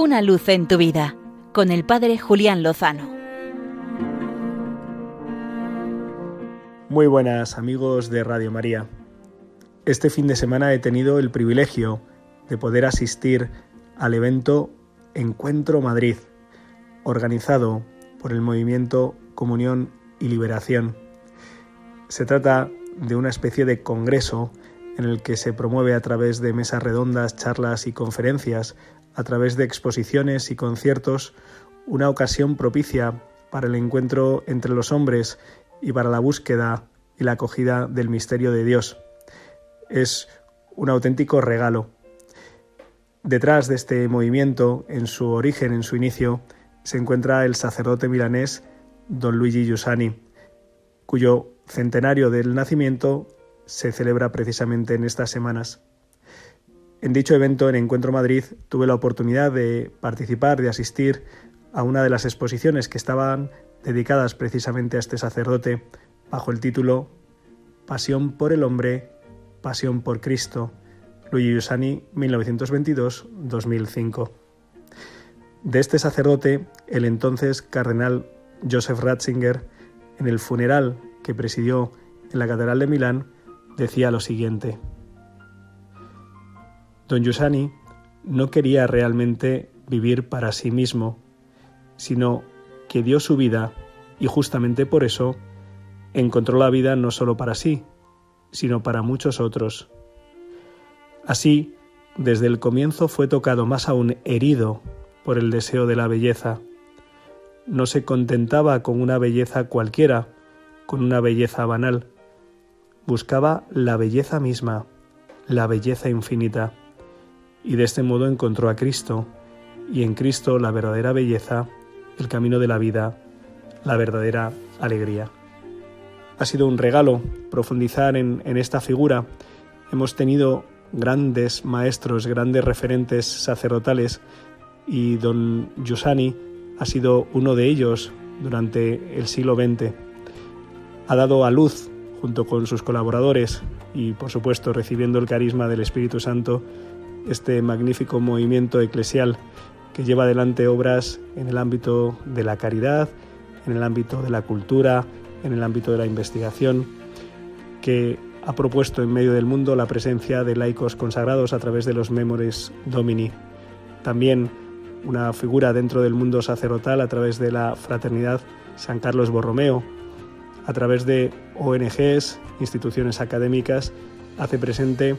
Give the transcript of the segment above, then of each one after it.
Una luz en tu vida con el Padre Julián Lozano. Muy buenas amigos de Radio María. Este fin de semana he tenido el privilegio de poder asistir al evento Encuentro Madrid, organizado por el movimiento Comunión y Liberación. Se trata de una especie de congreso en el que se promueve a través de mesas redondas, charlas y conferencias, a través de exposiciones y conciertos, una ocasión propicia para el encuentro entre los hombres y para la búsqueda y la acogida del misterio de Dios. Es un auténtico regalo. Detrás de este movimiento, en su origen, en su inicio, se encuentra el sacerdote milanés don Luigi Giussani, cuyo centenario del nacimiento se celebra precisamente en estas semanas. En dicho evento, en Encuentro Madrid, tuve la oportunidad de participar, de asistir a una de las exposiciones que estaban dedicadas precisamente a este sacerdote bajo el título Pasión por el hombre, Pasión por Cristo, Luigi Giussani, 1922-2005. De este sacerdote, el entonces cardenal Joseph Ratzinger, en el funeral que presidió en la Catedral de Milán, decía lo siguiente. Don Giussani no quería realmente vivir para sí mismo, sino que dio su vida y justamente por eso encontró la vida no solo para sí, sino para muchos otros. Así, desde el comienzo fue tocado más aún herido por el deseo de la belleza. No se contentaba con una belleza cualquiera, con una belleza banal, buscaba la belleza misma, la belleza infinita, y de este modo encontró a Cristo, y en Cristo la verdadera belleza, el camino de la vida, la verdadera alegría. Ha sido un regalo profundizar en, esta figura. Hemos tenido grandes maestros, grandes referentes sacerdotales, y don Giussani ha sido uno de ellos durante el siglo XX. Ha dado a luz junto con sus colaboradores y por supuesto recibiendo el carisma del Espíritu Santo, este magnífico movimiento eclesial que lleva adelante obras en el ámbito de la caridad, en el ámbito de la cultura, en el ámbito de la investigación, que ha propuesto en medio del mundo la presencia de laicos consagrados a través de los Memores Domini. También una figura dentro del mundo sacerdotal a través de la Fraternidad San Carlos Borromeo, a través de ONGs, instituciones académicas, hace presente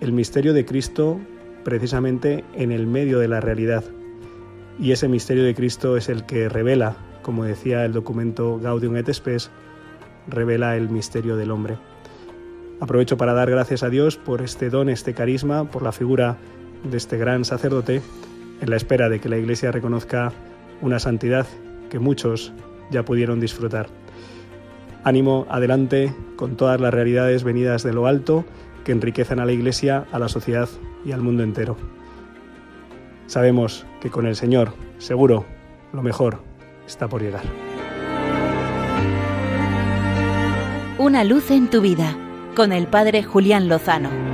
el misterio de Cristo precisamente en el medio de la realidad. Y ese misterio de Cristo es el que revela, como decía el documento Gaudium et Spes, revela el misterio del hombre. Aprovecho para dar gracias a Dios por este don, este carisma, por la figura de este gran sacerdote, en la espera de que la Iglesia reconozca una santidad que muchos ya pudieron disfrutar. Ánimo adelante con todas las realidades venidas de lo alto que enriquecen a la Iglesia, a la sociedad y al mundo entero. Sabemos que con el Señor, seguro, lo mejor está por llegar. Una luz en tu vida con el Padre Julián Lozano.